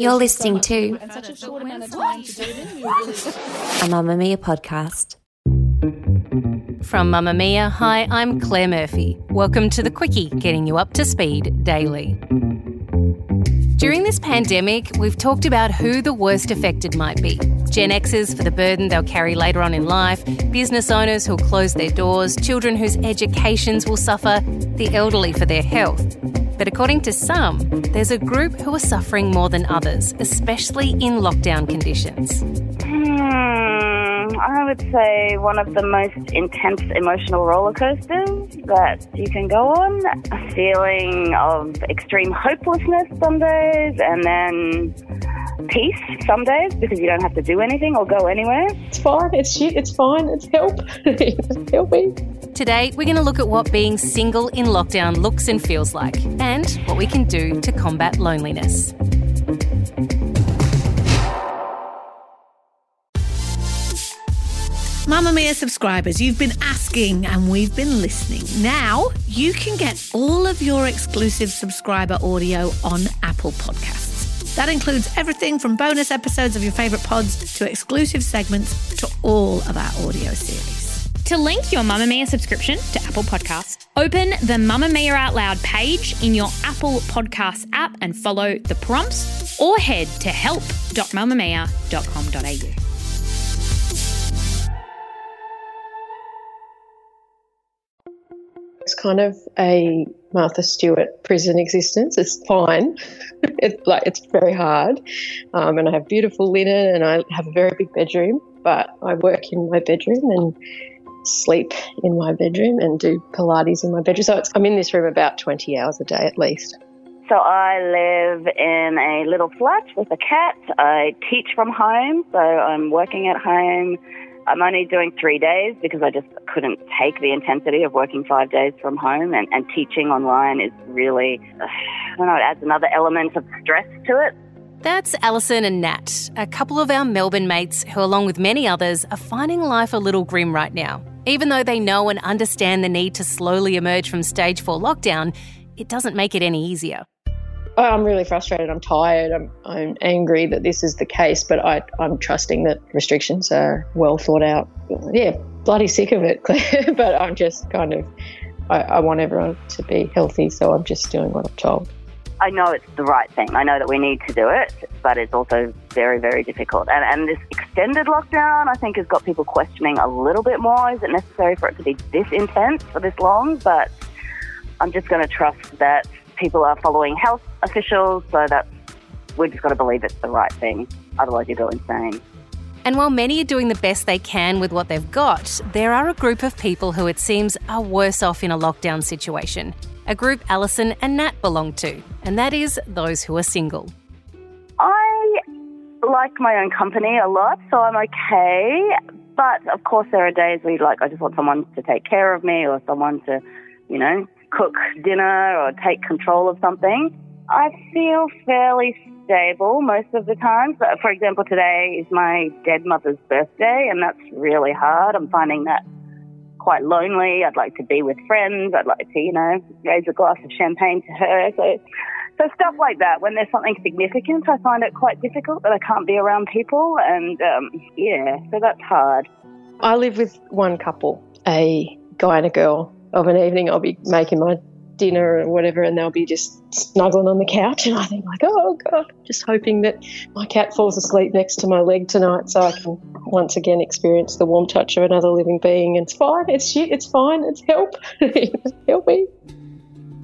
You're listening to a Mamamia podcast. From Mamamia, hi, I'm Claire Murphy. Welcome to the Quicky, getting you up to speed daily. During this pandemic, we've talked about who the worst affected might be. Gen Xers for the burden they'll carry later on in life, business owners who'll close their doors, children whose educations will suffer, the elderly for their health. But according to some, there's a group who are suffering more than others, especially in lockdown conditions. Hmm, I would say one of the most intense emotional roller coasters that you can go on. A feeling of extreme hopelessness some days, and then peace some days because you don't have to do anything or go anywhere. It's fine. It's shit. It's fine. It's help. help me. Today, we're going to look at what being single in lockdown looks and feels like, and what we can do to combat loneliness. Mamamia subscribers, you've been asking and we've been listening. Now you can get all of your exclusive subscriber audio on Apple Podcasts. That includes everything from bonus episodes of your favourite pods to exclusive segments to all of our audio series. To link your Mamamia subscription to Apple Podcasts, open the Mamamia Out Loud page in your Apple Podcasts app and follow the prompts, or head to help.mamamia.com.au. It's kind of a Martha Stewart prison existence. It's fine. it's like it's very hard, um, and I have beautiful linen, and I have a very big bedroom. But I work in my bedroom and sleep in my bedroom and do Pilates in my bedroom. So I'm in this room about 20 hours a day at least. So I live in a little flat with a cat. I teach from home, so I'm working at home. I'm only doing three days because I just couldn't take the intensity of working five days from home and, and teaching online is really, I don't know, it adds another element of stress to it. That's Alison and Nat, a couple of our Melbourne mates who, along with many others, are finding life a little grim right now. Even though they know and understand the need to slowly emerge from stage four lockdown, it doesn't make it any easier. I'm really frustrated. I'm tired. I'm, I'm angry that this is the case, but I, I'm trusting that restrictions are well thought out. Yeah, bloody sick of it, Claire. but I'm just kind of, I, I want everyone to be healthy, so I'm just doing what I'm told. I know it's the right thing. I know that we need to do it, but it's also very, very difficult. And, and this extended lockdown, I think, has got people questioning a little bit more. Is it necessary for it to be this intense for this long? But I'm just going to trust that people are following health officials, so that we've just got to believe it's the right thing. Otherwise, you go insane. And while many are doing the best they can with what they've got, there are a group of people who it seems are worse off in a lockdown situation. A group Alison and Nat belong to, and that is those who are single. I like my own company a lot, so I'm okay. But of course, there are days where like I just want someone to take care of me or someone to, you know, cook dinner or take control of something. I feel fairly stable most of the time. For example, today is my dead mother's birthday, and that's really hard. I'm finding that quite lonely. I'd like to be with friends. I'd like to, you know, raise a glass of champagne to her. So, so stuff like that. When there's something significant, I find it quite difficult that I can't be around people, and um, yeah, so that's hard. I live with one couple, a guy and a girl. Of an evening, I'll be making my dinner or whatever, and they'll be just snuggling on the couch, and I think like, oh god, just hoping that my cat falls asleep next to my leg tonight, so I can once again experience the warm touch of another living being. It's fine. It's shit. It's fine. It's help. help me.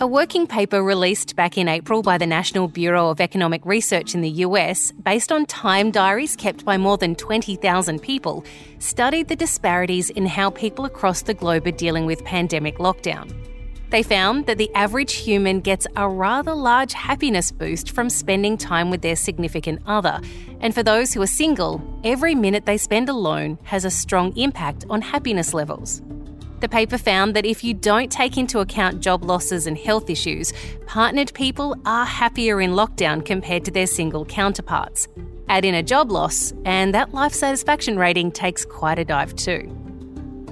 A working paper released back in April by the National Bureau of Economic Research in the US, based on time diaries kept by more than 20,000 people, studied the disparities in how people across the globe are dealing with pandemic lockdown. They found that the average human gets a rather large happiness boost from spending time with their significant other. And for those who are single, every minute they spend alone has a strong impact on happiness levels. The paper found that if you don't take into account job losses and health issues, partnered people are happier in lockdown compared to their single counterparts. Add in a job loss, and that life satisfaction rating takes quite a dive too.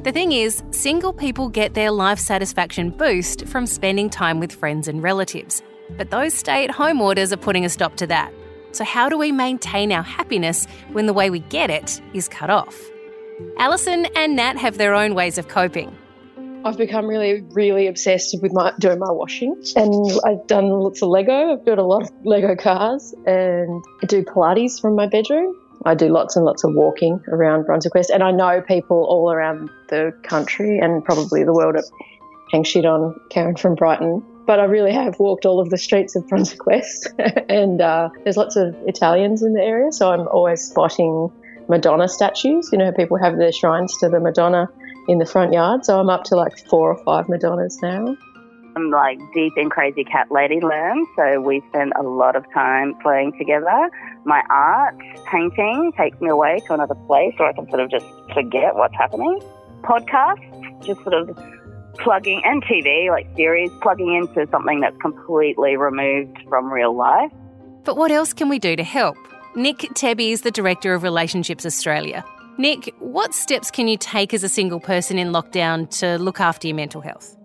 The thing is, single people get their life satisfaction boost from spending time with friends and relatives. But those stay at home orders are putting a stop to that. So, how do we maintain our happiness when the way we get it is cut off? Alison and Nat have their own ways of coping. I've become really, really obsessed with my doing my washing, and I've done lots of Lego. I've built a lot of Lego cars, and I do Pilates from my bedroom. I do lots and lots of walking around Brunswick West, and I know people all around the country and probably the world hang shit on Karen from Brighton. But I really have walked all of the streets of Brunswick West, and uh, there's lots of Italians in the area, so I'm always spotting Madonna statues. You know, people have their shrines to the Madonna in the front yard, so I'm up to like four or five Madonnas now. I'm like deep in Crazy Cat Lady Land, so we spend a lot of time playing together. My art, painting, takes me away to another place where I can sort of just forget what's happening. Podcasts, just sort of plugging, and TV, like series, plugging into something that's completely removed from real life. But what else can we do to help? Nick Tebbey is the Director of Relationships Australia. Nick, what steps can you take as a single person in lockdown to look after your mental health?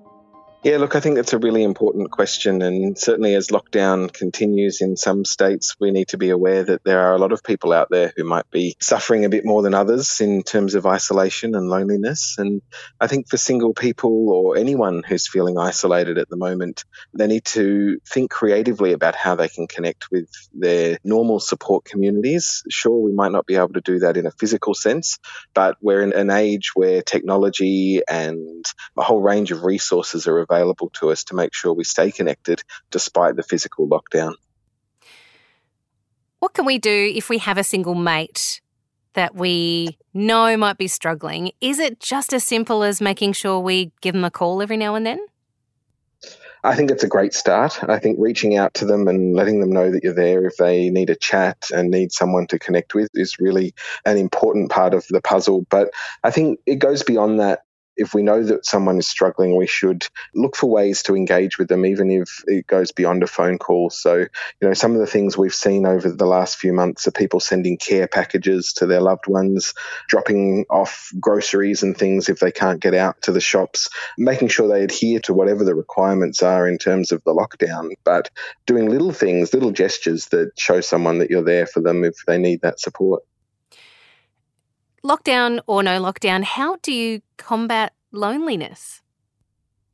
Yeah, look, I think that's a really important question. And certainly as lockdown continues in some states, we need to be aware that there are a lot of people out there who might be suffering a bit more than others in terms of isolation and loneliness. And I think for single people or anyone who's feeling isolated at the moment, they need to think creatively about how they can connect with their normal support communities. Sure, we might not be able to do that in a physical sense, but we're in an age where technology and a whole range of resources are available to us to make sure we stay connected despite the physical lockdown. What can we do if we have a single mate that we know might be struggling? Is it just as simple as making sure we give them a call every now and then? I think it's a great start. I think reaching out to them and letting them know that you're there if they need a chat and need someone to connect with is really an important part of the puzzle. But I think it goes beyond that if we know that someone is struggling, we should look for ways to engage with them, even if it goes beyond a phone call. So, you know, some of the things we've seen over the last few months are people sending care packages to their loved ones, dropping off groceries and things if they can't get out to the shops, making sure they adhere to whatever the requirements are in terms of the lockdown, but doing little things, little gestures that show someone that you're there for them if they need that support lockdown or no lockdown, how do you combat loneliness?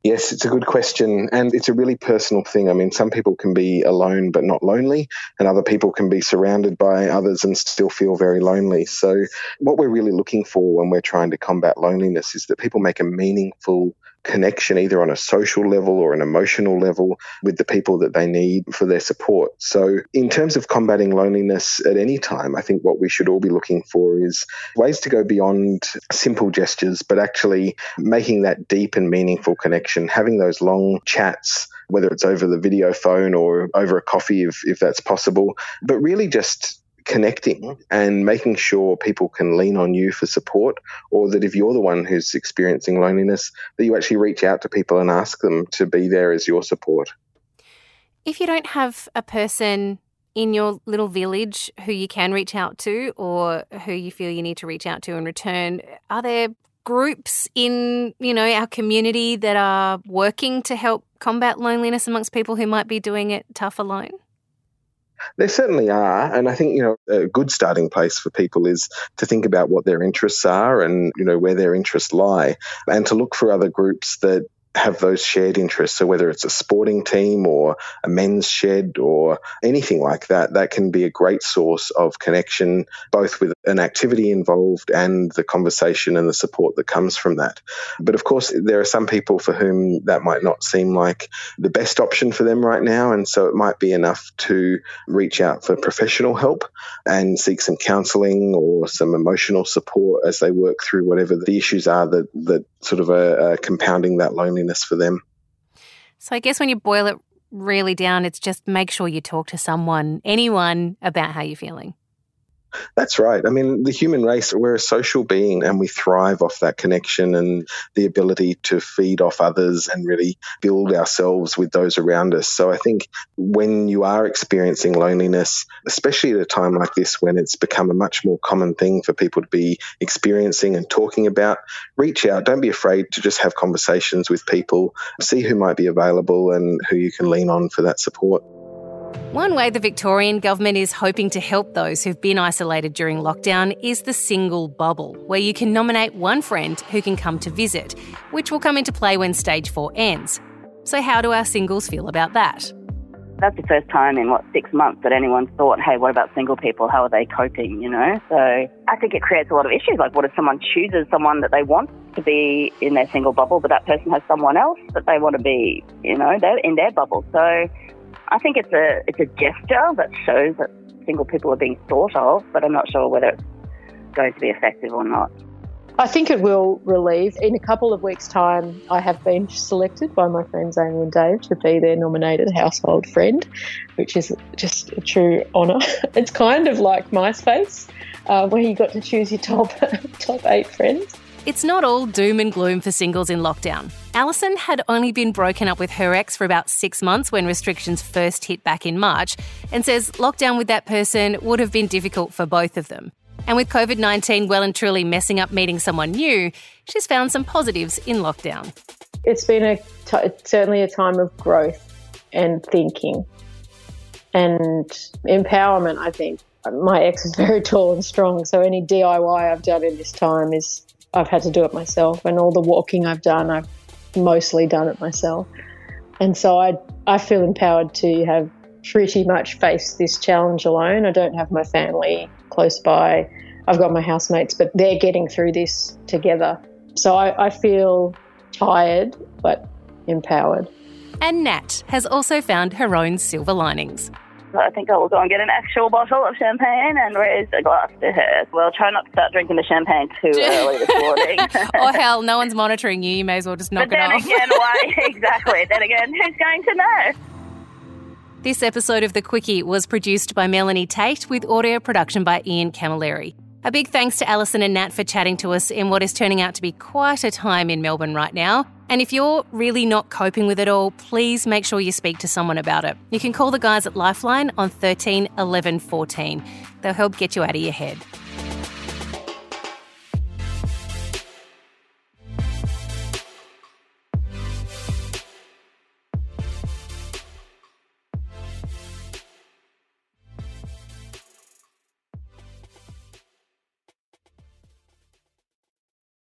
Yes, it's a good question. And it's a really personal thing. I mean, some people can be alone but not lonely, and other people can be surrounded by others and still feel very lonely. So, what we're really looking for when we're trying to combat loneliness is that people make a meaningful connection either on a social level or an emotional level with the people that they need for their support. So, in terms of combating loneliness at any time, I think what we should all be looking for is ways to go beyond simple gestures, but actually making that deep and meaningful connection, having those long chats whether it's over the video phone or over a coffee if, if that's possible, but really just connecting mm-hmm. and making sure people can lean on you for support, or that if you're the one who's experiencing loneliness, that you actually reach out to people and ask them to be there as your support. If you don't have a person in your little village who you can reach out to or who you feel you need to reach out to in return, are there groups in, you know, our community that are working to help combat loneliness amongst people who might be doing it tough alone? There certainly are, and I think you know a good starting place for people is to think about what their interests are and you know where their interests lie, and to look for other groups that have those shared interests. So whether it's a sporting team or a men's shed or anything like that, that can be a great source of connection, both with an activity involved and the conversation and the support that comes from that. But of course, there are some people for whom that might not seem like the best option for them right now. And so it might be enough to reach out for professional help and seek some counseling or some emotional support as they work through whatever the issues are that, that sort of are, are compounding that loneliness for them. So I guess when you boil it really down, it's just make sure you talk to someone, anyone, about how you're feeling. That's right. I mean, the human race, we're a social being and we thrive off that connection and the ability to feed off others and really build ourselves with those around us. So I think when you are experiencing loneliness, especially at a time like this when it's become a much more common thing for people to be experiencing and talking about, reach out. Don't be afraid to just have conversations with people, see who might be available and who you can lean on for that support. One way the Victorian government is hoping to help those who've been isolated during lockdown is the single bubble, where you can nominate one friend who can come to visit, which will come into play when stage four ends. So, how do our singles feel about that? That's the first time in what six months that anyone thought, "Hey, what about single people? How are they coping?" You know. So I think it creates a lot of issues. Like, what if someone chooses someone that they want to be in their single bubble, but that person has someone else that they want to be, you know, in their bubble. So I think it's a it's a gesture that shows that single people are being thought of, but I'm not sure whether it's going to be effective or not. I think it will relieve. In a couple of weeks' time, I have been selected by my friends Amy and Dave to be their nominated household friend, which is just a true honour. It's kind of like MySpace, uh, where you got to choose your top top eight friends. It's not all doom and gloom for singles in lockdown. Alison had only been broken up with her ex for about six months when restrictions first hit back in March, and says lockdown with that person would have been difficult for both of them. And with COVID 19 well and truly messing up meeting someone new, she's found some positives in lockdown. It's been a t- certainly a time of growth and thinking and empowerment, I think. My ex is very tall and strong, so any DIY I've done in this time is I've had to do it myself, and all the walking I've done, I've mostly done it myself. And so I, I feel empowered to have pretty much faced this challenge alone. I don't have my family close by. I've got my housemates, but they're getting through this together. So I, I feel tired, but empowered. And Nat has also found her own silver linings. I think I will go and get an actual bottle of champagne and raise a glass to her. Well, try not to start drinking the champagne too early this morning. oh hell, no one's monitoring you. You may as well just knock but it then off. again, why? exactly. Then again, who's going to know? This episode of The Quicky was produced by Melanie Tait with audio production by Ian Camilleri. A big thanks to Alison and Nat for chatting to us in what is turning out to be quite a time in Melbourne right now. And if you're really not coping with it all, please make sure you speak to someone about it. You can call the guys at Lifeline on 13 11 14. They'll help get you out of your head.